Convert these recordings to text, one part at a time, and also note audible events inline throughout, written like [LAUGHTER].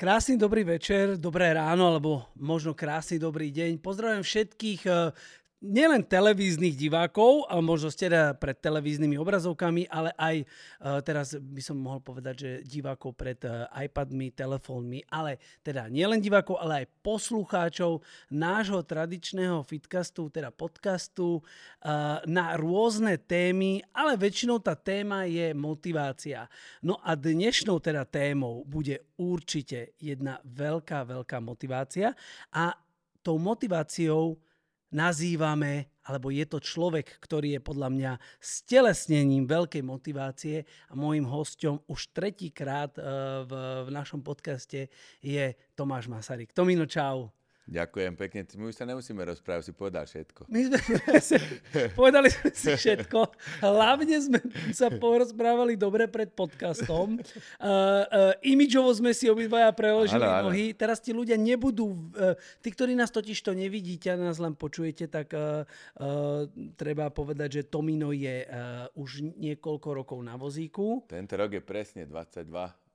Krásny dobrý večer, dobré ráno, alebo možno krásny dobrý deň. Pozdravujem všetkých eh, nielen televíznych divákov, ale možno ste teda pred televíznymi obrazovkami, ale aj uh, teraz by som mohol povedať, že divákov pred uh, iPadmi, telefónmi, ale teda nielen divákov, ale aj poslucháčov nášho tradičného fitcastu, teda podcastu uh, na rôzne témy, ale väčšinou tá téma je motivácia. No a dnešnou teda témou bude určite jedna veľká, veľká motivácia a tou motiváciou nazývame, alebo je to človek, ktorý je podľa mňa stelesnením veľkej motivácie a môjim hosťom už tretíkrát eh, v, v našom podcaste je Tomáš Masaryk. Tomino, čau. Ďakujem pekne. My už sa nemusíme rozprávať, si povedal všetko. My sme [LAUGHS] povedali sme si všetko. Hlavne sme sa porozprávali dobre pred podcastom. Uh, uh, imidžovo sme si obidvaja preložili ano, nohy. Ano. Teraz ti ľudia nebudú... Uh, tí, ktorí nás totiž to nevidíte a nás len počujete, tak uh, uh, treba povedať, že Tomino je uh, už niekoľko rokov na vozíku. Tento rok je presne 22.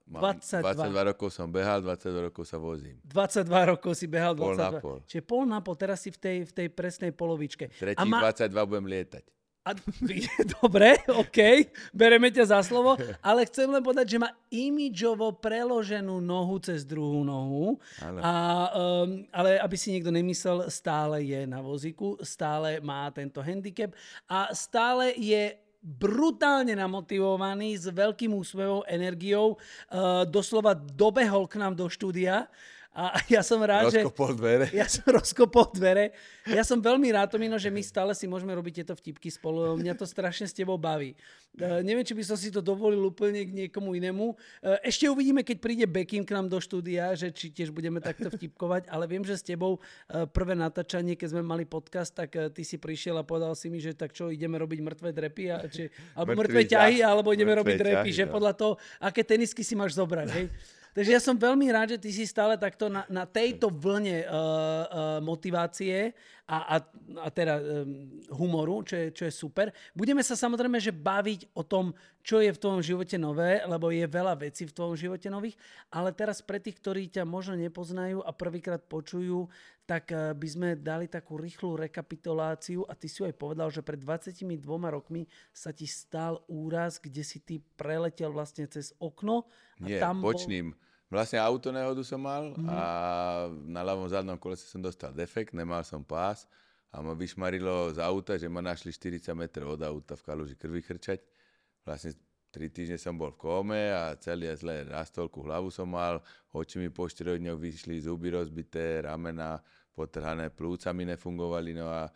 Mám 22. 22 rokov som behal, 22 rokov sa vozím. 22 rokov si behal, 22. Pol na pol. Čiže pol na pol, teraz si v tej, v tej presnej polovičke. Tretí ma... 22 budem lietať. A, [LAUGHS] dobre, OK, bereme ťa za slovo, ale chcem len povedať, že má imidžovo preloženú nohu cez druhú nohu, a, um, ale aby si niekto nemyslel, stále je na vozíku, stále má tento handicap a stále je brutálne namotivovaný, s veľkým úsmevom, energiou. Uh, doslova dobehol k nám do štúdia. A ja som rád, rozkopol že... dvere. Ja som rozkopol dvere. Ja som veľmi rád, Tomino, že my stále si môžeme robiť tieto vtipky spolu. Mňa to strašne s tebou baví. Uh, neviem, či by som si to dovolil úplne k niekomu inému. Uh, ešte uvidíme, keď príde Bekim k nám do štúdia, že či tiež budeme takto vtipkovať, ale viem, že s tebou uh, prvé natáčanie, keď sme mali podcast, tak ty si prišiel a povedal si mi, že tak čo, ideme robiť mŕtve drepy, a, či, alebo mŕtve ťahy, alebo ideme robiť drepy, že no. podľa toho, aké tenisky si máš zobrať. Hej? Takže ja som veľmi rád, že ty si stále takto na, na tejto vlne uh, uh, motivácie a, a, a teda um, humoru, čo je, čo je super. Budeme sa samozrejme že baviť o tom, čo je v tvojom živote nové, lebo je veľa vecí v tvojom živote nových, ale teraz pre tých, ktorí ťa možno nepoznajú a prvýkrát počujú, tak uh, by sme dali takú rýchlu rekapituláciu a ty si aj povedal, že pred 22 rokmi sa ti stal úraz, kde si ty preletel vlastne cez okno. A Nie, tam počním. Bol Vlastne autonehodu som mal mm-hmm. a na ľavom zadnom kolese som dostal defekt, nemal som pás a ma vyšmarilo z auta, že ma našli 40 metrov od auta v kaluži krvi chrčať. Vlastne tri týždne som bol v kóme a celý zle rastolku hlavu som mal, oči mi po 4 dňoch vyšli, zuby rozbité, ramena potrhané, plúca mi nefungovali, no a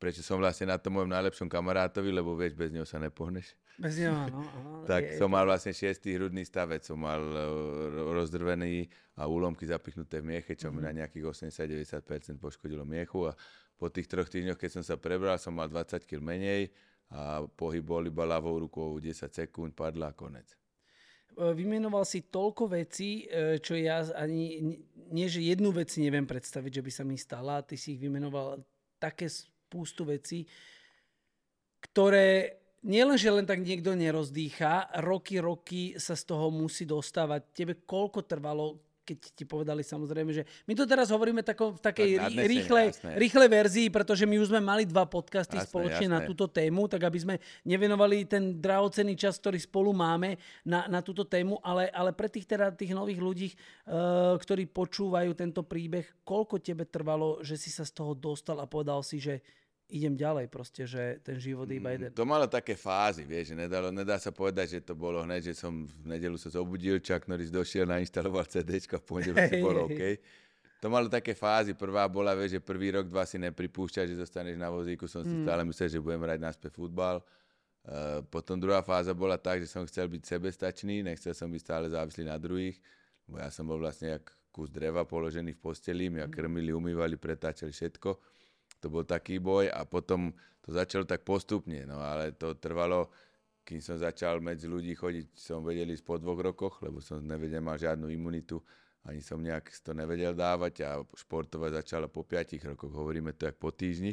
prečo som vlastne na tom mojom najlepšom kamarátovi, lebo vieš, bez neho sa nepohneš. Bez neho, áno. tak je, som mal vlastne šiestý hrudný stavec, som mal e, rozdrvený a úlomky zapichnuté v mieche, čo mm. mi mhm. na nejakých 80-90% poškodilo miechu a po tých troch týždňoch, keď som sa prebral, som mal 20 kg menej a pohyb bol iba ľavou rukou 10 sekúnd, padla a konec. E, vymenoval si toľko vecí, e, čo ja ani, nie že jednu vec neviem predstaviť, že by sa mi stala, ty si ich vymenoval také spústu vecí, ktoré nielen, že len tak niekto nerozdýcha, roky, roky sa z toho musí dostávať. Tebe koľko trvalo, keď ti povedali samozrejme, že my to teraz hovoríme tako, v takej tak rýchlej, rýchlej verzii, pretože my už sme mali dva podcasty jasné, spoločne jasné. na túto tému, tak aby sme nevenovali ten drahocený čas, ktorý spolu máme na, na túto tému, ale, ale pre tých, teda, tých nových ľudí, uh, ktorí počúvajú tento príbeh, koľko tebe trvalo, že si sa z toho dostal a povedal si, že idem ďalej proste, že ten život je iba mm, jeden. To malo také fázy, vieš, že nedalo, nedá sa povedať, že to bolo hneď, že som v nedelu sa zobudil, Chuck Norris došiel, nainštaloval CD, v pondelok si bolo [LAUGHS] OK. To malo také fázy. Prvá bola, vieš, že prvý rok, dva si nepripúšťa, že zostaneš na vozíku. Som si mm. stále myslel, že budem hrať naspäť futbal. Uh, potom druhá fáza bola tak, že som chcel byť sebestačný, nechcel som byť stále závislý na druhých. Bo ja som bol vlastne jak kus dreva položený v posteli, mňa mm. krmili, umývali, pretáčali všetko to bol taký boj a potom to začalo tak postupne, no ale to trvalo, kým som začal medzi ľudí chodiť, som vedel ísť po dvoch rokoch, lebo som nevedel, mal žiadnu imunitu, ani som nejak to nevedel dávať a športovať začalo po piatich rokoch, hovoríme to jak po týždni,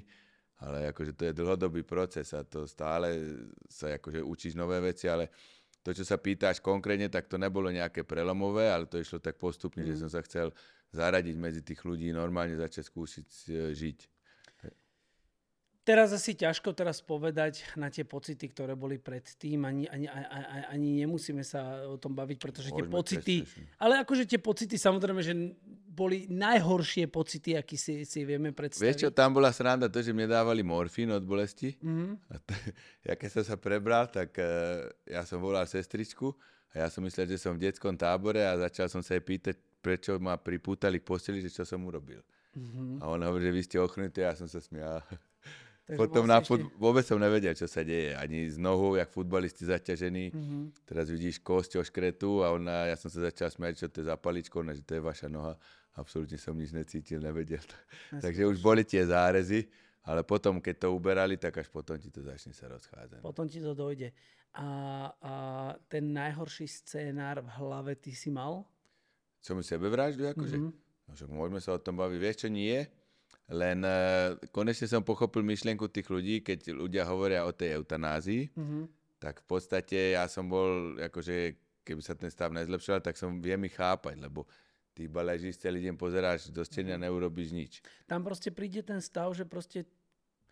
ale akože to je dlhodobý proces a to stále sa akože učíš nové veci, ale to, čo sa pýtaš konkrétne, tak to nebolo nejaké prelomové, ale to išlo tak postupne, mm. že som sa chcel zaradiť medzi tých ľudí, normálne začať skúsiť e, žiť. Teraz asi ťažko teraz povedať na tie pocity, ktoré boli predtým. Ani, ani, ani, ani nemusíme sa o tom baviť, pretože Môžeme tie pocity... Ale akože tie pocity samozrejme, že boli najhoršie pocity, aký si, si vieme predstaviť. Vieš čo, tam bola sranda to, že mne dávali morfín od bolesti. Mm-hmm. A to, [LAUGHS] ja keď som sa prebral, tak uh, ja som volal sestričku a ja som myslel, že som v detskom tábore a začal som sa jej pýtať, prečo ma pripútali k posteli, že čo som urobil. Mm-hmm. A ona hovorí, že vy ste ochrnutí a ja som sa smial. [LAUGHS] Takže Potom na fut... ešte... vôbec som nevedel, čo sa deje. Ani z nohou, jak futbalisti zaťažení. Mm-hmm. Teraz vidíš kosť oškretu a ona, ja som sa začal smiať, čo to je za paličkou, že to je vaša noha. Absolútne som nič necítil, nevedel. Takže už boli tie zárezy, ale potom, keď to uberali, tak až potom ti to začne sa rozchádzať. Potom ti to dojde. A, a ten najhorší scénár v hlave ty si mal? Čo mi sebevraždu, akože? Mm-hmm. No, však môžeme sa o tom baviť. Vieš, čo nie? Len uh, konečne som pochopil myšlienku tých ľudí, keď ľudia hovoria o tej eutanázii, mm-hmm. tak v podstate ja som bol, akože keby sa ten stav nezlepšoval, tak som viem ich chápať, lebo ty iba ležíš celý deň, pozeráš do steny a mhm. neurobíš nič. Tam proste príde ten stav, že proste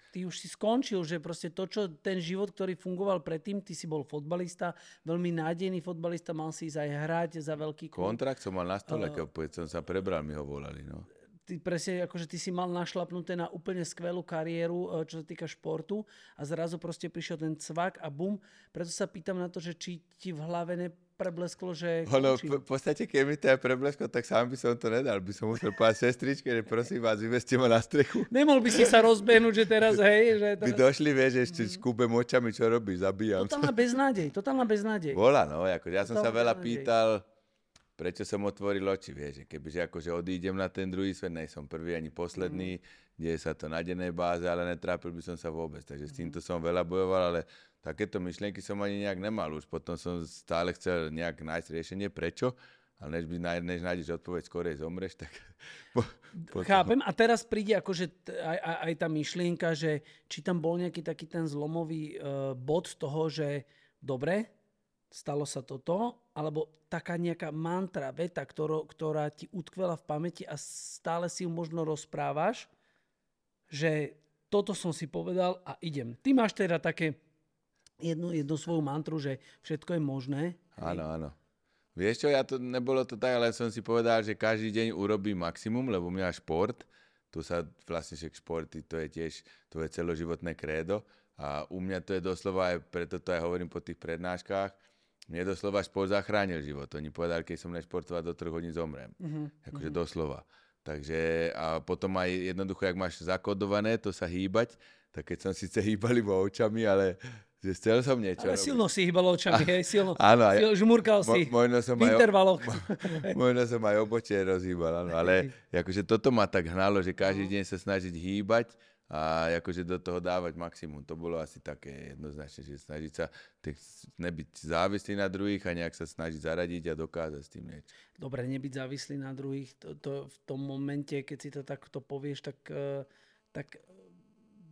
ty už si skončil, že proste to, čo ten život, ktorý fungoval predtým, ty si bol fotbalista, veľmi nádejný fotbalista, mal si ísť aj hrať za veľký klub. Kontrakt som mal na stole, uh, keď som sa prebral, mi ho volali. No ty presne, akože ty si mal našlapnuté na úplne skvelú kariéru, e, čo sa týka športu a zrazu proste prišiel ten cvak a bum. Preto sa pýtam na to, že či ti v hlave nepreblesklo, že... Ono, v podstate, keď mi to je preblesklo, tak sám by som to nedal. By som musel povedať sestričke, že prosím vás, vyveste ma na strechu. Nemohol by si sa rozbehnúť, že teraz, hej, že... Teraz... By došli, vieš, ešte mm. skúbem očami, čo robíš, zabíjam Totálna beznádej, totálna beznádej. Bola, no, ako, ja som sa veľa pýtal, prečo som otvoril oči, vieš, že kebyže akože odídem na ten druhý svet, nej som prvý ani posledný, mm. deje sa to na dennej báze, ale netrápil by som sa vôbec, takže s týmto som veľa bojoval, ale takéto myšlienky som ani nejak nemal, už potom som stále chcel nejak nájsť riešenie, prečo, ale než, by, než nájdeš odpoveď, skorej zomreš, tak... [LAUGHS] Po, potom... Chápem, a teraz príde akože aj, aj, aj tá myšlienka, že či tam bol nejaký taký ten zlomový uh, bod toho, že dobre, stalo sa toto, alebo taká nejaká mantra, veta, ktorá, ktorá ti utkvela v pamäti a stále si ju možno rozprávaš, že toto som si povedal a idem. Ty máš teda také jednu, jednu svoju mantru, že všetko je možné. Áno, áno. Vieš čo, ja to nebolo to tak, ale som si povedal, že každý deň urobím maximum, lebo mňa šport, tu sa vlastne však športy, to je tiež tvoje celoživotné krédo a u mňa to je doslova aj, preto to aj hovorím po tých prednáškach, mne doslova šport zachránil život. Oni povedali, keď som nešportovať do troch hodín zomrem. Mm-hmm. Akože mm-hmm. doslova. Takže a potom aj jednoducho, ak máš zakodované to sa hýbať, tak keď som síce hýbal iba očami, ale že chcel som niečo Ale robiť. silno si hýbal očami, [LAUGHS] hej, silno. Áno, aj, žmurkal si mo, možno som v intervaloch. Mo, možno som aj obočie rozhýbal, áno, ale [LAUGHS] akože toto ma tak hnalo, že každý deň sa snažiť hýbať a akože do toho dávať maximum. To bolo asi také jednoznačne, že snažiť sa nebyť závislý na druhých a nejak sa snažiť zaradiť a dokázať s tým niečo. Dobre, nebyť závislý na druhých, to, to v tom momente, keď si to takto povieš, tak, eh, tak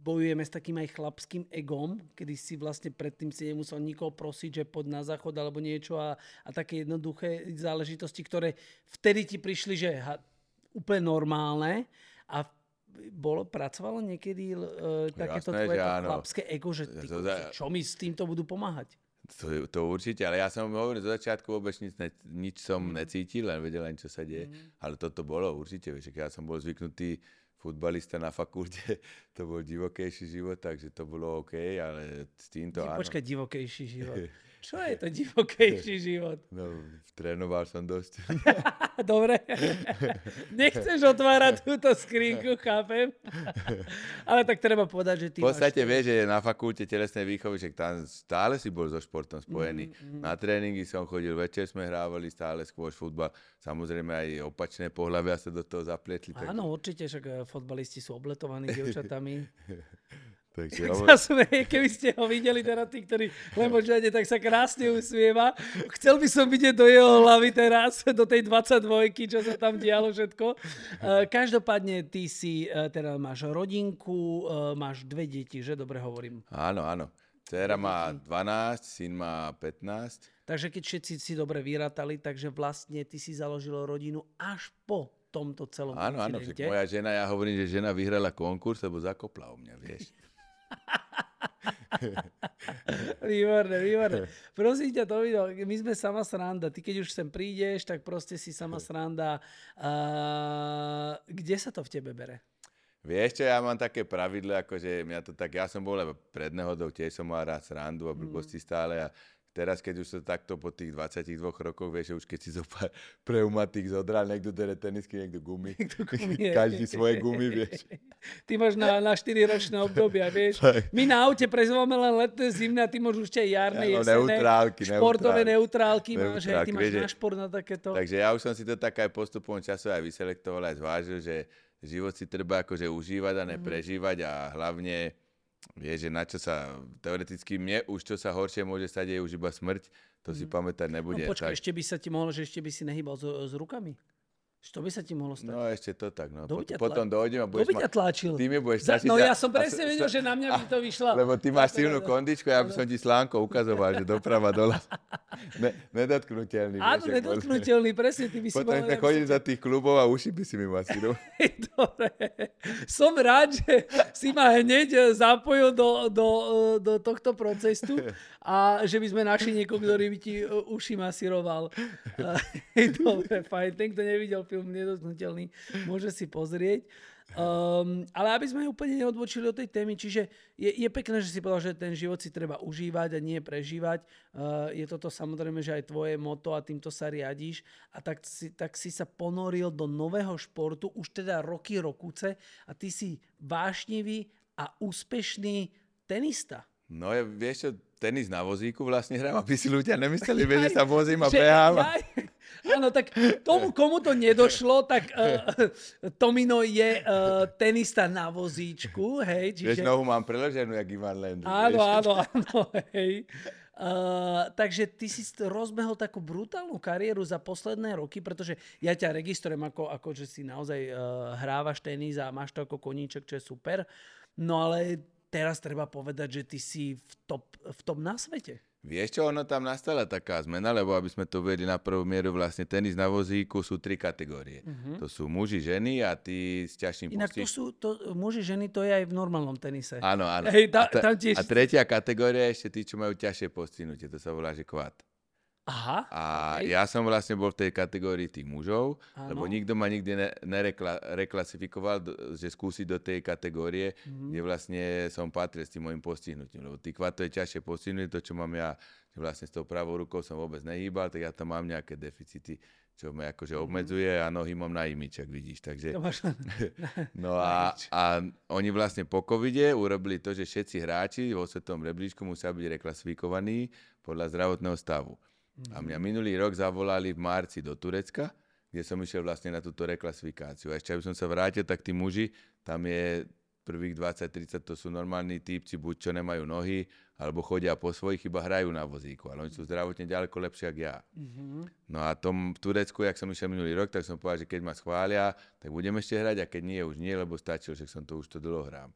bojujeme s takým aj chlapským egom, kedy si vlastne predtým si nemusel nikoho prosiť, že poď na záchod alebo niečo a, a také jednoduché záležitosti, ktoré vtedy ti prišli, že ha, úplne normálne a bolo, pracovalo niekedy uh, takéto Jasné, tvoje chlapské ego, že ty, to, čo mi s týmto budú pomáhať? To, to určite, ale ja som hovoril zo začiatku vôbec nič, ne, nič som mm. necítil, len vedel len, čo sa deje. Mm. Ale toto bolo určite, vieš, ja som bol zvyknutý futbalista na fakulte, [LAUGHS] to bol divokejší život, takže to bolo OK, ale s týmto áno. Počkaj, divokejší život. [LAUGHS] Čo je to divokejší život? No, trénoval som dosť. [LAUGHS] Dobre. Nechceš otvárať [LAUGHS] túto skrinku, chápem. Ale tak treba povedať, že ty V podstate máš... vieš, že na fakulte telesnej výchovy, že tam stále si bol so športom spojený. Mm, mm. Na tréningy som chodil, večer sme hrávali stále skôr futbal. Samozrejme aj opačné pohľavia sa do toho zapletli. Áno, tak... určite, však eh, fotbalisti sú obletovaní dievčatami. [LAUGHS] Takže, tak sa smeje, keby ste ho videli teraz tí, ktorí len počúvate, tak sa krásne usmieva. Chcel by som vidieť do jeho hlavy teraz, do tej 22 čo sa tam dialo všetko. Eh, každopádne ty si, eh, teda máš rodinku, eh, máš dve deti, že? Dobre hovorím. Áno, áno. Dcera má 12, syn má 15. Takže keď všetci si dobre vyrátali, takže vlastne ty si založil rodinu až po tomto celom Áno, áno, moja žena, ja hovorím, že žena vyhrala konkurs, lebo zakopla u mňa, vieš. Výborné, výborné. [LAUGHS] Prosím ťa, Tomino, my sme sama sranda. Ty keď už sem prídeš, tak proste si sama sranda. Uh, kde sa to v tebe bere? Vieš čo, ja mám také pravidlo, akože mňa to tak, ja som bol pred nehodou, tiež som mal rád srandu a blbosti mm. stále a teraz, keď už to takto po tých 22 rokoch, vieš, už keď si zo pár [LAUGHS] pneumatik zodral, niekto dere tenisky, niekto gumy. [LAUGHS] Každý svoje gumy, vieš. [LAUGHS] Ty máš na, na 4 ročné obdobia, vieš. My na aute prezvome len letné, zimné a ty môžeš už jarné, ja, no, jesené. Neutrálky, športové neutrálky, neutrálky máš, hej, ty máš vieš, na šport na takéto. Takže ja už som si to tak aj postupom času aj vyselektoval, aj zvážil, že život si treba akože užívať a neprežívať a hlavne Vieš, že na čo sa, teoreticky mne už čo sa horšie môže stať, je už iba smrť, to si mm. pamätať nebude. No počkaj, tak... ešte by sa ti mohlo, že ešte by si nehýbal s, s rukami? Čo by sa ti mohlo stať? No ešte to tak, no. Pot, tla... Potom dojdem a budeš Kto by ťa tlačil? Ty mi budeš tlačiť. No ja som presne vedel, že na mňa by to [LAUGHS] vyšlo. Lebo ty máš silnú kondičku, ja by som ti slánko ukazoval, že doprava, [LAUGHS] dole. Ne, nedotknutelný. Áno, nedotknutelný, presne, ty by si Potom sme chodili za tých klubov a uši by si mi masíroval. [LAUGHS] Dobre. Som rád, že si ma hneď zapojil do, do, do tohto procesu a že by sme našli niekoho, ktorý by ti uši masíroval. Dobre, fajn. Ten, kto nevidel film Nedotknutelný, môže si pozrieť. Um, ale aby sme úplne neodbočili od tej témy, čiže je, je pekné, že si povedal, že ten život si treba užívať a nie prežívať. Uh, je toto samozrejme, že aj tvoje moto a týmto sa riadiš. A tak si, tak si sa ponoril do nového športu, už teda roky, rokuce a ty si vášnivý a úspešný tenista. No ja, vieš čo, tenis na vozíku vlastne hrám, aby si ľudia nemysleli, že sa [LAUGHS] vozím a behám. Áno, tak tomu, komu to nedošlo, tak uh, Tomino je uh, tenista na vozíčku, hej. Čiže... Vieš, nohu mám preloženú, jak Ivan Lendl. Áno, áno, áno, hej. Uh, takže ty si rozbehol takú brutálnu kariéru za posledné roky, pretože ja ťa registrujem ako, ako že si naozaj uh, hrávaš tenis a máš to ako koníček, čo je super. No ale teraz treba povedať, že ty si v, top, v tom na svete. Vieš čo, ono tam nastala taká zmena, lebo aby sme to uvedli na prvú mieru, vlastne tenis na vozíku sú tri kategórie. Uh-huh. To sú muži, ženy a ty s ťažším Inak to sú, to, muži, ženy, to je aj v normálnom tenise. Áno, áno. Hej, tá, a, ta, tam tiež... a tretia kategória je ešte tí, čo majú ťažšie postihnutie, to sa volá, že kvát. Aha, a okay. ja som vlastne bol v tej kategórii tých mužov, ano. lebo nikto ma nikdy ne, nereklasifikoval, že skúsiť do tej kategórie, mm-hmm. kde vlastne som patril s tým môjim postihnutím. Lebo tých kvat to je ťažšie postihnutie, to čo mám ja, že vlastne s tou pravou rukou som vôbec nehýbal, tak ja tam mám nejaké deficity, čo ma akože mm-hmm. obmedzuje a nohy mám na imičak, vidíš. Takže... [LAUGHS] no a, a oni vlastne po covide urobili to, že všetci hráči vo svetom rebríčku musia byť reklasifikovaní podľa zdravotného stavu. A mňa minulý rok zavolali v marci do Turecka, kde som išiel vlastne na túto reklasifikáciu. A ešte aby som sa vrátil, tak tí muži, tam je prvých 20-30, to sú normálni típci, buď čo nemajú nohy, alebo chodia po svojich, iba hrajú na vozíku. Ale oni sú zdravotne ďaleko lepšie ako ja. Mm-hmm. No a tom v Turecku, jak som išiel minulý rok, tak som povedal, že keď ma schvália, tak budem ešte hrať a keď nie, už nie, lebo stačilo, že som to už to dlho hrám.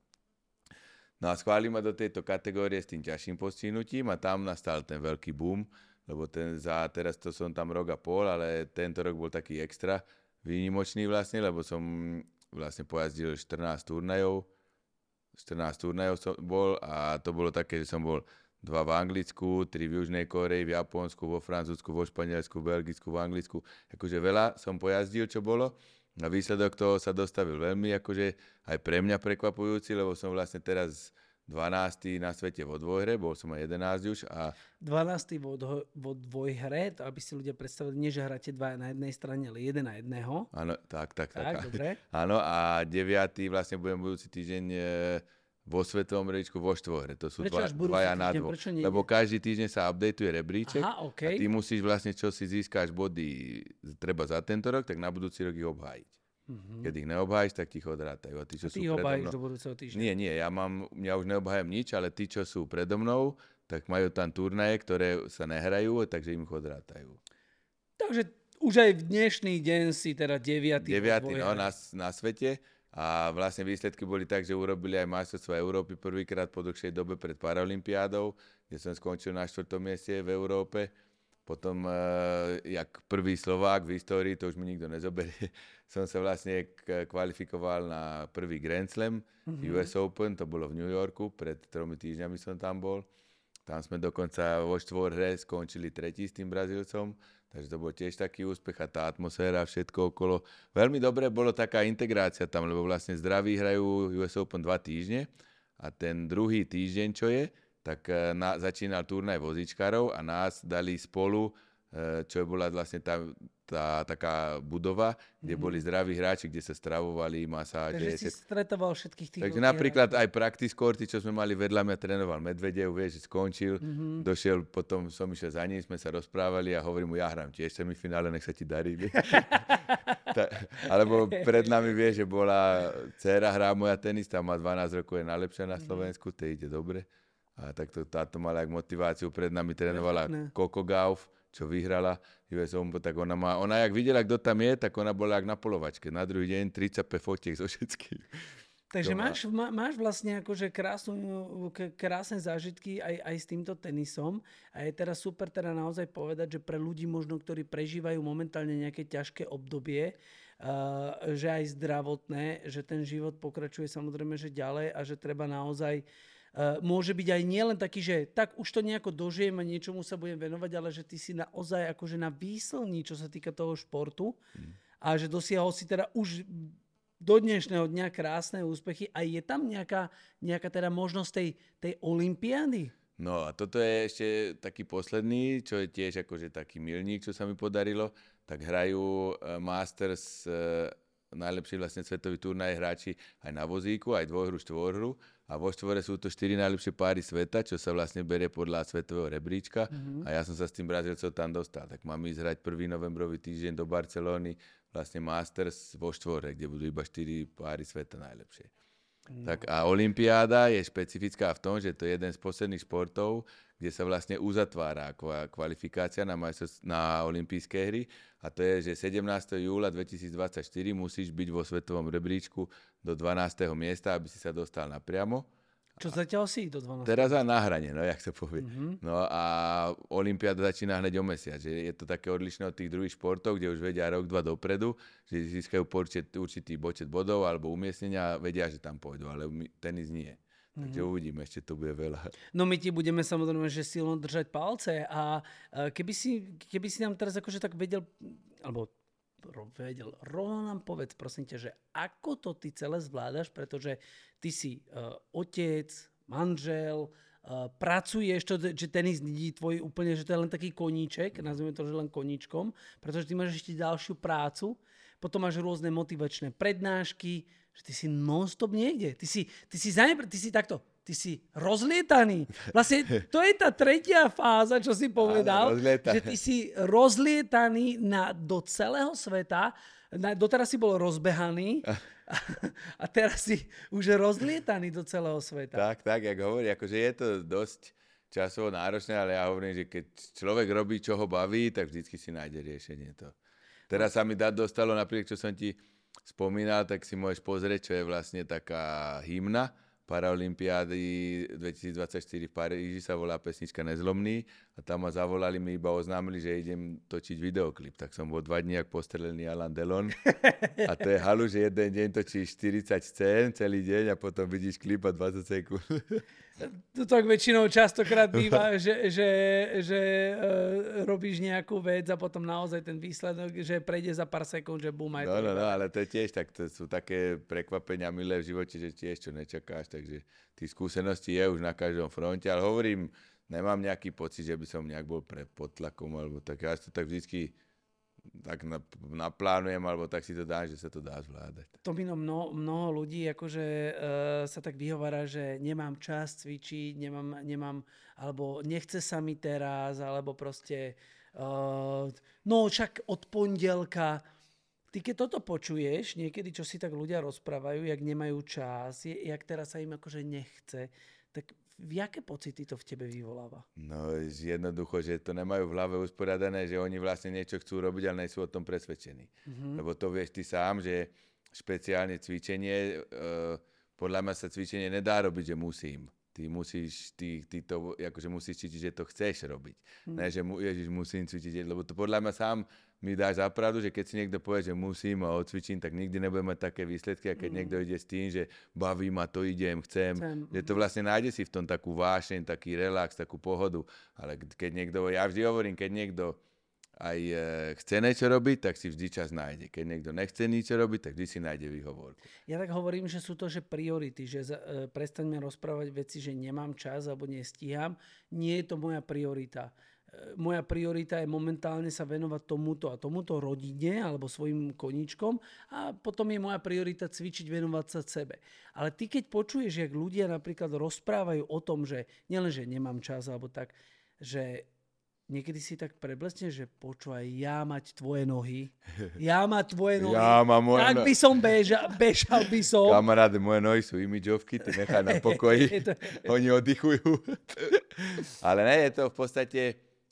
No a schválili ma do tejto kategórie s tým ťažším postihnutím a tam nastal ten veľký boom, lebo ten za, teraz to som tam rok a pol, ale tento rok bol taký extra výnimočný vlastne, lebo som vlastne pojazdil 14 turnajov, 14 turnajov som bol a to bolo také, že som bol dva v Anglicku, tri v Južnej Koreji, v Japonsku, vo Francúzsku, vo Španielsku, v Belgicku, v Anglicku. Akože veľa som pojazdil, čo bolo. A výsledok toho sa dostavil veľmi akože aj pre mňa prekvapujúci, lebo som vlastne teraz 12. na svete vo dvojhre, bol som aj 11 už. A... 12. vo, dvo, vo dvojhre, to aby si ľudia predstavili, nie že hráte dva na jednej strane, ale jeden na jedného. Áno, tak, tak, tak. tak dobre. [LAUGHS] Áno, a 9. vlastne budem budúci týždeň e, vo svetovom rebríčku vo štvore. To sú dva, dvaja na dvoch. Lebo každý týždeň sa updateuje rebríček Aha, okay. a ty musíš vlastne, čo si získáš body treba za tento rok, tak na budúci rok ich obhájiť. Mm-hmm. Keď ich neobhájiš, tak ti ich odrátajú. A tí, čo a ty ich obhájiš do budúceho týždňa? Nie, nie, ja, mám, ja už neobhájam nič, ale tí, čo sú predo mnou, tak majú tam turnaje, ktoré sa nehrajú, takže im ich odrátajú. Takže už aj v dnešný deň si teda 9. 9. no, na, na svete, A vlastne výsledky boli tak, že urobili aj majstrovstvo Európy prvýkrát po dlhšej dobe pred Paralympiádou, kde som skončil na štvrtom mieste v Európe. Potom, uh, jak prvý Slovák v histórii, to už mi nikto nezoberie, som sa vlastne kvalifikoval na prvý Grand Slam, mm-hmm. US Open, to bolo v New Yorku, pred tromi týždňami som tam bol. Tam sme dokonca vo štvorhre skončili tretí s tým Brazílcom, Takže to bol tiež taký úspech a tá atmosféra, všetko okolo. Veľmi dobre bolo taká integrácia tam, lebo vlastne zdraví hrajú US Open dva týždne a ten druhý týždeň, čo je, tak eh, na, začínal turnaj vozičkárov a nás dali spolu čo bola vlastne tá, tá taká budova, kde mm-hmm. boli zdraví hráči, kde sa stravovali, masáže. Takže si stretoval všetkých tých Takže napríklad hráči. aj practice courty, čo sme mali vedľa mňa, trénoval Medvedev, vieš, skončil, mm-hmm. došiel, potom som išiel za ním, sme sa rozprávali a hovorím mu, ja hrám tiež semifinále, nech sa ti darí. [LAUGHS] Ta, alebo pred nami vie, že bola dcera hrá moja tenista, má 12 rokov, je najlepšia na mhm. Slovensku, to ide dobre. A tak to, táto mala aj motiváciu, pred nami trénovala Coco Gauff, čo vyhrala US Open, tak ona má, ona jak videla, kto tam je, tak ona bola jak na polovačke. Na druhý deň 35 fotiek zo všetkých. Takže máš, má, máš vlastne akože krásnu, krásne zážitky aj, aj s týmto tenisom a je teraz super teda naozaj povedať, že pre ľudí možno, ktorí prežívajú momentálne nejaké ťažké obdobie, uh, že aj zdravotné, že ten život pokračuje samozrejme, že ďalej a že treba naozaj uh, môže byť aj nielen taký, že tak už to nejako dožijem a niečomu sa budem venovať, ale že ty si naozaj akože na výslní, čo sa týka toho športu mm. a že dosiahol si teda už do dnešného dňa krásne úspechy a je tam nejaká, nejaká teda možnosť tej, tej olympiády? No a toto je ešte taký posledný, čo je tiež akože taký milník, čo sa mi podarilo. Tak hrajú uh, Masters uh, najlepší vlastne svetový turnaj hráči aj na vozíku, aj dvojhru, štvorhru a vo štvore sú to štyri najlepšie páry sveta, čo sa vlastne berie podľa svetového rebríčka mm-hmm. a ja som sa s tým Brazílcom tam dostal. Tak mám ísť hrať 1. novembrový týždeň do Barcelóny, vlastne Masters vo štvore, kde budú iba štyri páry sveta najlepšie. No. Tak a Olympiáda je špecifická v tom, že to je jeden z posledných športov, kde sa vlastne uzatvára kvalifikácia na, na olympijské hry a to je, že 17. júla 2024 musíš byť vo svetovom rebríčku do 12. miesta, aby si sa dostal napriamo. Čo zatiaľ si do 12. Teraz aj na hrane, no jak sa povie. Mm-hmm. No a Olympiáda začína hneď o mesiac, že je to také odlišné od tých druhých športov, kde už vedia rok, dva dopredu, že získajú určitý počet bodov alebo umiestnenia a vedia, že tam pôjdu, ale tenis nie. Takže mm-hmm. uvidíme, ešte to bude veľa. No my ti budeme samozrejme, že silno držať palce a keby si, keby si nám teraz akože tak vedel, alebo vedel, rovno nám povedz prosím ťa, že ako to ty celé zvládaš, pretože ty si uh, otec, manžel, uh, pracuješ, to, že tenis nie tvoj úplne, že to je len taký koníček, nazvime to, že len koníčkom, pretože ty máš ešte ďalšiu prácu, potom máš rôzne motivačné prednášky, že ty si non-stop niekde. Ty si, ty si, zanepr- ty si takto, ty si rozlietaný. [LAUGHS] Vlastne to je tá tretia fáza, čo si povedal, Áno, že ty si rozlietaný na, do celého sveta. Na, doteraz si bol rozbehaný a, [LAUGHS] a teraz si už rozlietaný do celého sveta. Tak, tak, jak hovorí, akože je to dosť časovo náročné, ale ja hovorím, že keď človek robí, čo ho baví, tak vždycky si nájde riešenie to. Teraz sa mi dá dostalo, napríklad, čo som ti spomínal, tak si môžeš pozrieť, čo je vlastne taká hymna Paralimpiády 2024 v Paríži sa volá pesnička Nezlomný a tam ma zavolali, mi iba oznámili, že idem točiť videoklip. Tak som bol dva dní jak postrelený Alan Delon a to je [LAUGHS] halu, že jeden deň točíš 40 scén celý deň a potom vidíš klip a 20 sekúnd. [LAUGHS] To tak väčšinou častokrát [LAUGHS] býva, že, že, že uh, robíš nejakú vec a potom naozaj ten výsledok, že prejde za pár sekúnd, že bum aj no. No, no, ale to je tiež, tak to sú také prekvapenia milé v živote, že tiež čo nečakáš, takže tých skúseností je už na každom fronte, ale hovorím, nemám nejaký pocit, že by som nejak bol pre potlakom, alebo tak ja to tak vždycky tak naplánujem, alebo tak si to dá, že sa to dá zvládať. To by no mnoho, ľudí akože uh, sa tak vyhovára, že nemám čas cvičiť, nemám, nemám, alebo nechce sa mi teraz, alebo proste uh, no čak od pondelka. Ty keď toto počuješ, niekedy, čo si tak ľudia rozprávajú, jak nemajú čas, jak teraz sa im akože nechce, tak aké pocity to v tebe vyvoláva? No jednoducho, že to nemajú v hlave usporiadané, že oni vlastne niečo chcú robiť, ale nie sú o tom presvedčení. Mm-hmm. Lebo to vieš ty sám, že špeciálne cvičenie, uh, podľa mňa sa cvičenie nedá robiť, že musím. Ty musíš, ty, ty to, akože musíš cítiť, že to chceš robiť. Hmm. Ne, že mu, ježiš, musím cvičiť, lebo to podľa mňa sám mi dáš zapravdu, že keď si niekto povie, že musím a odcvičím, tak nikdy nebudem mať také výsledky, a keď hmm. niekto ide s tým, že baví ma, to idem, chcem, chcem. že to vlastne nájde si v tom takú vášeň, taký relax, takú pohodu. Ale keď niekto, ja vždy hovorím, keď niekto aj e, chce niečo robiť, tak si vždy čas nájde. Keď niekto nechce niečo robiť, tak vždy si nájde výhovorku. Ja tak hovorím, že sú to že priority, že za, e, prestaňme rozprávať veci, že nemám čas alebo nestíham. Nie je to moja priorita. Moja priorita je momentálne sa venovať tomuto a tomuto rodine alebo svojim koníčkom a potom je moja priorita cvičiť, venovať sa sebe. Ale ty keď počuješ, jak ľudia napríklad rozprávajú o tom, že nielen, že nemám čas alebo tak, že niekedy si tak preblesne, že počúvaj, ja mať tvoje nohy, ja mať tvoje nohy, ja mám moje tak no... by som bežal, bežal by som. Kamaráde, moje nohy sú imidžovky, ty nechaj na pokoji, [LAUGHS] oni oddychujú. [LAUGHS] Ale ne, je to v podstate,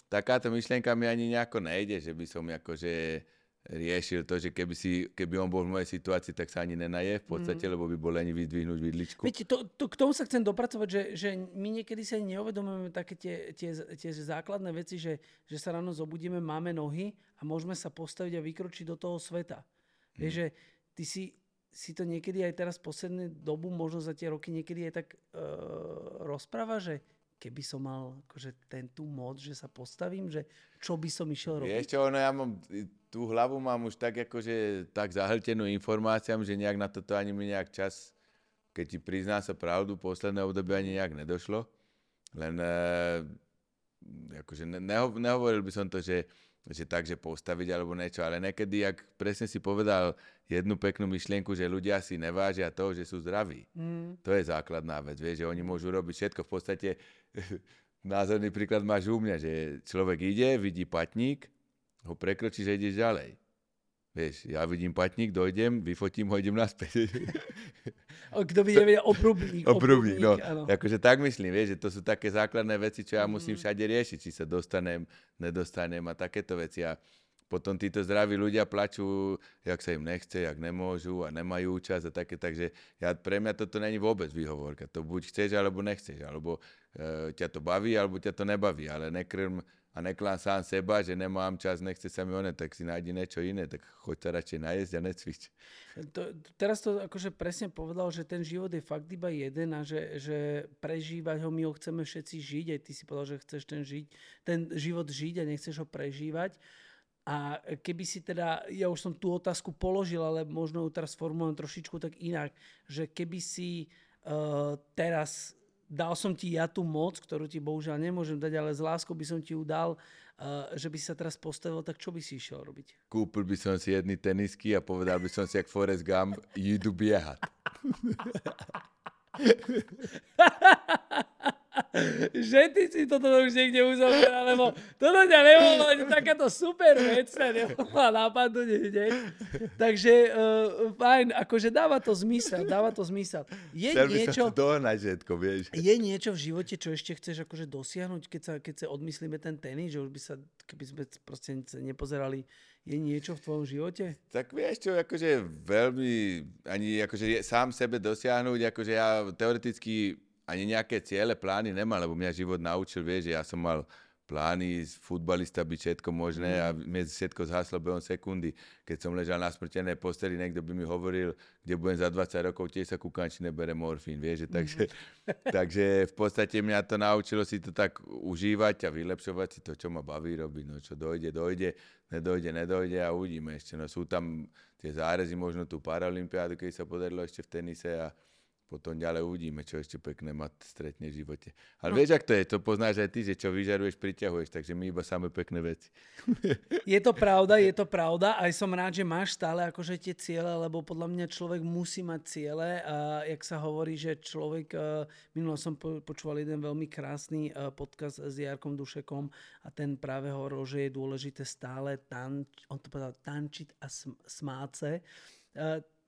takáto myšlienka mi ani nejako nejde, že by som akože riešil to, že keby, si, keby on bol v mojej situácii, tak sa ani nenaje v podstate, mm. lebo by bol ani vydvihnúť vidličku. Viete, to, to, k tomu sa chcem dopracovať, že, že my niekedy sa neuvedomujeme také tie, tie, tie základné veci, že, že sa ráno zobudíme, máme nohy a môžeme sa postaviť a vykročiť do toho sveta. Mm. Vieš, že ty si, si to niekedy aj teraz poslednú dobu, možno za tie roky niekedy aj tak uh, rozpráva, že keby som mal akože ten tú moc, že sa postavím, že čo by som išiel robiť? Vieš čo, no ja mám, tú hlavu mám už tak akože tak zahltenú informáciám, že nejak na toto ani mi nejak čas, keď ti prizná sa pravdu, posledné obdobie ani nejak nedošlo. Len e, akože neho, nehovoril by som to, že že tak, že postaviť alebo niečo, ale niekedy, ak presne si povedal jednu peknú myšlienku, že ľudia si nevážia to, že sú zdraví. Mm. To je základná vec, vieš, že oni môžu robiť všetko. V podstate [LAUGHS] názorný príklad máš u mňa, že človek ide, vidí patník, ho prekročíš a ideš ďalej. Vieš, ja vidím patník, dojdem, vyfotím ho, idem naspäť. [LAUGHS] Kto by nevedel, obrubník. Obrubník, no. Áno. Akože tak myslím, vieš, že to sú také základné veci, čo ja musím mm. všade riešiť, či sa dostanem, nedostanem a takéto veci. A potom títo zdraví ľudia plačú, jak sa im nechce, jak nemôžu a nemajú čas a také, takže ja, pre mňa toto není vôbec výhovorka. To buď chceš, alebo nechceš, alebo e, ťa to baví, alebo ťa to nebaví, ale nekrm a neklám sám seba, že nemám čas, nechce sa mi one, tak si nájdi niečo iné, tak choď sa radšej najesť a necvič. To, teraz to akože presne povedal, že ten život je fakt iba jeden a že, že prežívať ho my ho chceme všetci žiť, aj ty si povedal, že chceš ten, žiť, ten život žiť a nechceš ho prežívať. A keby si teda, ja už som tú otázku položil, ale možno ju teraz formulujem trošičku tak inak, že keby si uh, teraz dal som ti ja tú moc, ktorú ti bohužiaľ nemôžem dať, ale s láskou by som ti ju dal, uh, že by si sa teraz postavil, tak čo by si išiel robiť? Kúpil by som si jedny tenisky a povedal by som si, jak Forrest Gump, idú biehať. [LAUGHS] že ty si toto už niekde uzavrel, lebo toto ťa nemohlo, takáto super vec sa nemohla napadnúť hneď. Takže uh, fajn, akože dáva to zmysel, dáva to zmysel. Je Chcel niečo, by dohnať všetko, vieš. Je niečo v živote, čo ešte chceš akože dosiahnuť, keď sa, keď sa odmyslíme ten tenis, že už by sa, keby sme proste nepozerali je niečo v tvojom živote? Tak vieš čo, akože veľmi, ani akože je, sám sebe dosiahnuť, akože ja teoreticky ani nejaké ciele, plány nemám, lebo mňa život naučil, vieš, že ja som mal plány, futbalista byť všetko možné a mne všetko zhaslo behom sekundy. Keď som ležal na smrtenej posteli, niekto by mi hovoril, kde budem za 20 rokov, tiež sa kúkam, či nebere morfín, vieš, že, takže, [LAUGHS] [LAUGHS] takže v podstate mňa to naučilo si to tak užívať a vylepšovať si to, čo ma baví robiť, no čo dojde, dojde, nedojde, nedojde a uvidíme ešte. No sú tam tie zárezy, možno tú Paralympiádu, keď sa podarilo ešte v tenise a potom ďalej uvidíme, čo ešte pekné ma stretne v živote. Ale no. vieš, ak to je, to poznáš aj ty, že čo vyžaruješ, priťahuješ, takže my iba samé pekné veci. Je to [LAUGHS] pravda, je to pravda. Aj som rád, že máš stále akože tie ciele, lebo podľa mňa človek musí mať ciele. A jak sa hovorí, že človek, minulo som počúval jeden veľmi krásny podcast s Jarkom Dušekom a ten práve hovoril, že je dôležité stále tanč, on to povedal, tančiť a smáce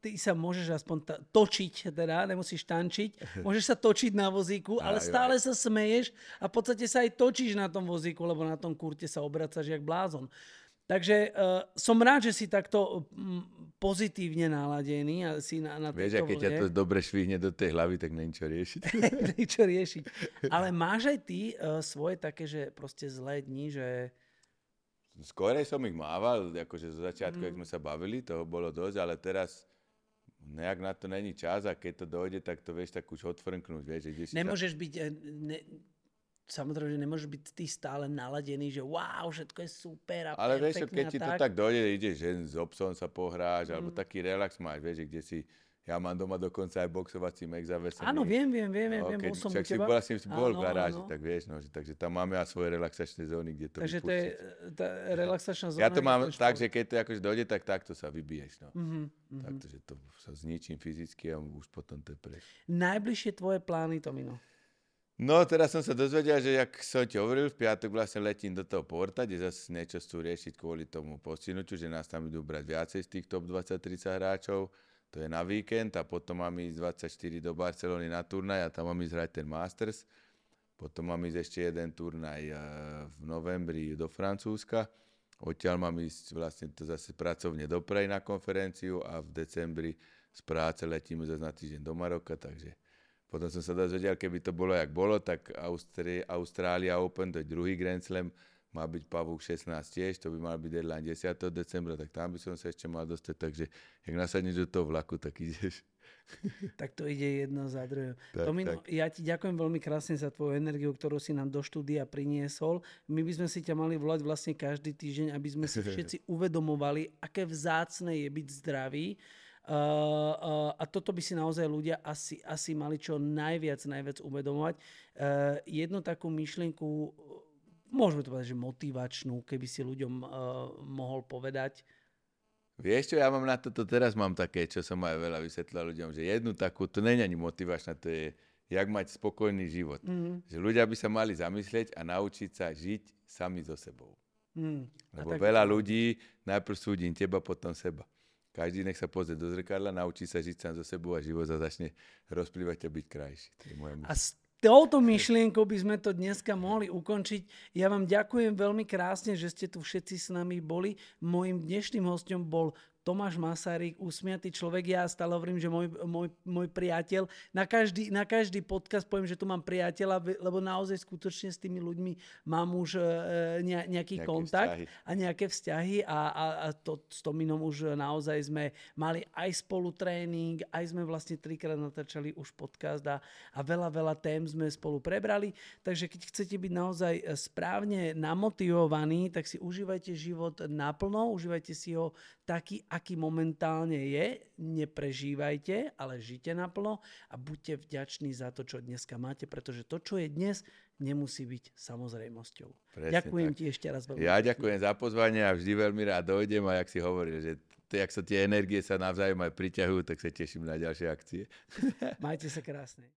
ty sa môžeš aspoň t- točiť, teda nemusíš tančiť, [LAUGHS] môžeš sa točiť na vozíku, ale stále sa smeješ a v podstate sa aj točíš na tom vozíku, lebo na tom kurte sa obracaš jak blázon. Takže uh, som rád, že si takto mm, pozitívne naladený a si na, na Vieš, a keď ťa to dobre švihne do tej hlavy, tak není čo riešiť. [LAUGHS] není [LAUGHS] čo riešiť. Ale máš aj ty uh, svoje také, že proste zlé dni, že... Skorej som ich mával, akože zo začiatku, mm. ak sme sa bavili, toho bolo dosť, ale teraz nejak na to není čas a keď to dojde, tak to vieš tak už odfrnknúť. Vieš, že si Nemôžeš byť, eh, ne, samozrejme, že nemôžeš byť ty stále naladený, že wow, všetko je super a Ale vieš, keď ti to tak dojde, ideš, že s obsom sa pohráš, mm. alebo taký relax máš, vieš, kde si ja mám doma dokonca aj boxovací mek zavesený. Áno, viem, viem, viem, no, viem, bol som u teba. Si bol v garáži, tak vieš, no, že, takže tam máme aj svoje relaxačné zóny, kde to Takže to je tá relaxačná zóna. Ja to mám tak, že keď to akože dojde, tak takto sa vybiješ. No. Mm-hmm, Takto, že to sa zničím fyzicky a už potom to je preč. Najbližšie tvoje plány, Tomino? No, teraz som sa dozvedel, že jak som ti hovoril, v piatok vlastne letím do toho porta, kde zase niečo chcú riešiť kvôli tomu postinutiu, že nás tam idú brať viacej z tých top 20-30 hráčov to je na víkend a potom mám ísť 24 do Barcelony na turnaj a tam mám ísť hrať ten Masters. Potom mám ísť ešte jeden turnaj eh, v novembri do Francúzska. Odtiaľ mám ísť vlastne to zase pracovne do Prej na konferenciu a v decembri z práce letíme zase na týždeň do Maroka, takže potom som sa dozvedel, keby to bolo, jak bolo, tak Austrália Open, to je druhý Grand Slam, má byť pavúk 16 tiež, to by mal byť deadline 10. decembra, tak tam by som sa ešte mal dostať, takže ak nasadneš do toho vlaku, tak ideš. [LAUGHS] Tak to ide jedno za druhé. Tomino, tak. ja ti ďakujem veľmi krásne za tvoju energiu, ktorú si nám do štúdia priniesol. My by sme si ťa mali volať vlastne každý týždeň, aby sme si [LAUGHS] všetci uvedomovali, aké vzácne je byť zdravý. Uh, uh, a toto by si naozaj ľudia asi, asi mali čo najviac, najviac uvedomovať. Uh, jednu takú myšlienku môžeme to povedať, že motivačnú, keby si ľuďom uh, mohol povedať? Vieš čo, ja mám na toto, teraz mám také, čo som aj veľa vysvetlil ľuďom, že jednu takú, to není ani motivačná, to je, jak mať spokojný život. Mm. Že ľudia by sa mali zamyslieť a naučiť sa žiť sami so sebou. Mm. Lebo tak... veľa ľudí najprv súdim teba, potom seba. Každý nech sa pozrie do zrkadla, naučí sa žiť sám so sebou a život sa začne rozplývať a byť krajší. To je moja a z touto myšlienkou by sme to dneska mohli ukončiť. Ja vám ďakujem veľmi krásne, že ste tu všetci s nami boli. Mojím dnešným hostom bol Tomáš Masaryk, usmiatý človek. Ja stále hovorím, že môj, môj, môj priateľ. Na každý, na každý podcast poviem, že tu mám priateľa, lebo naozaj skutočne s tými ľuďmi mám už e, ne, nejaký nejaké kontakt vzťahy. a nejaké vzťahy a, a, a to, s Tominom už naozaj sme mali aj spolu tréning, aj sme vlastne trikrát natáčali už podcast a, a veľa, veľa tém sme spolu prebrali. Takže keď chcete byť naozaj správne namotivovaní, tak si užívajte život naplno, užívajte si ho taký, aký momentálne je, neprežívajte, ale žite naplno a buďte vďační za to, čo dneska máte, pretože to, čo je dnes, nemusí byť samozrejmosťou. Presne ďakujem tak. ti ešte raz veľmi. Ja ďakujem za pozvanie a vždy veľmi rád dojdem a jak si hovoril, že to, jak sa tie energie sa navzájom aj priťahujú, tak sa teším na ďalšie akcie. Majte sa krásne.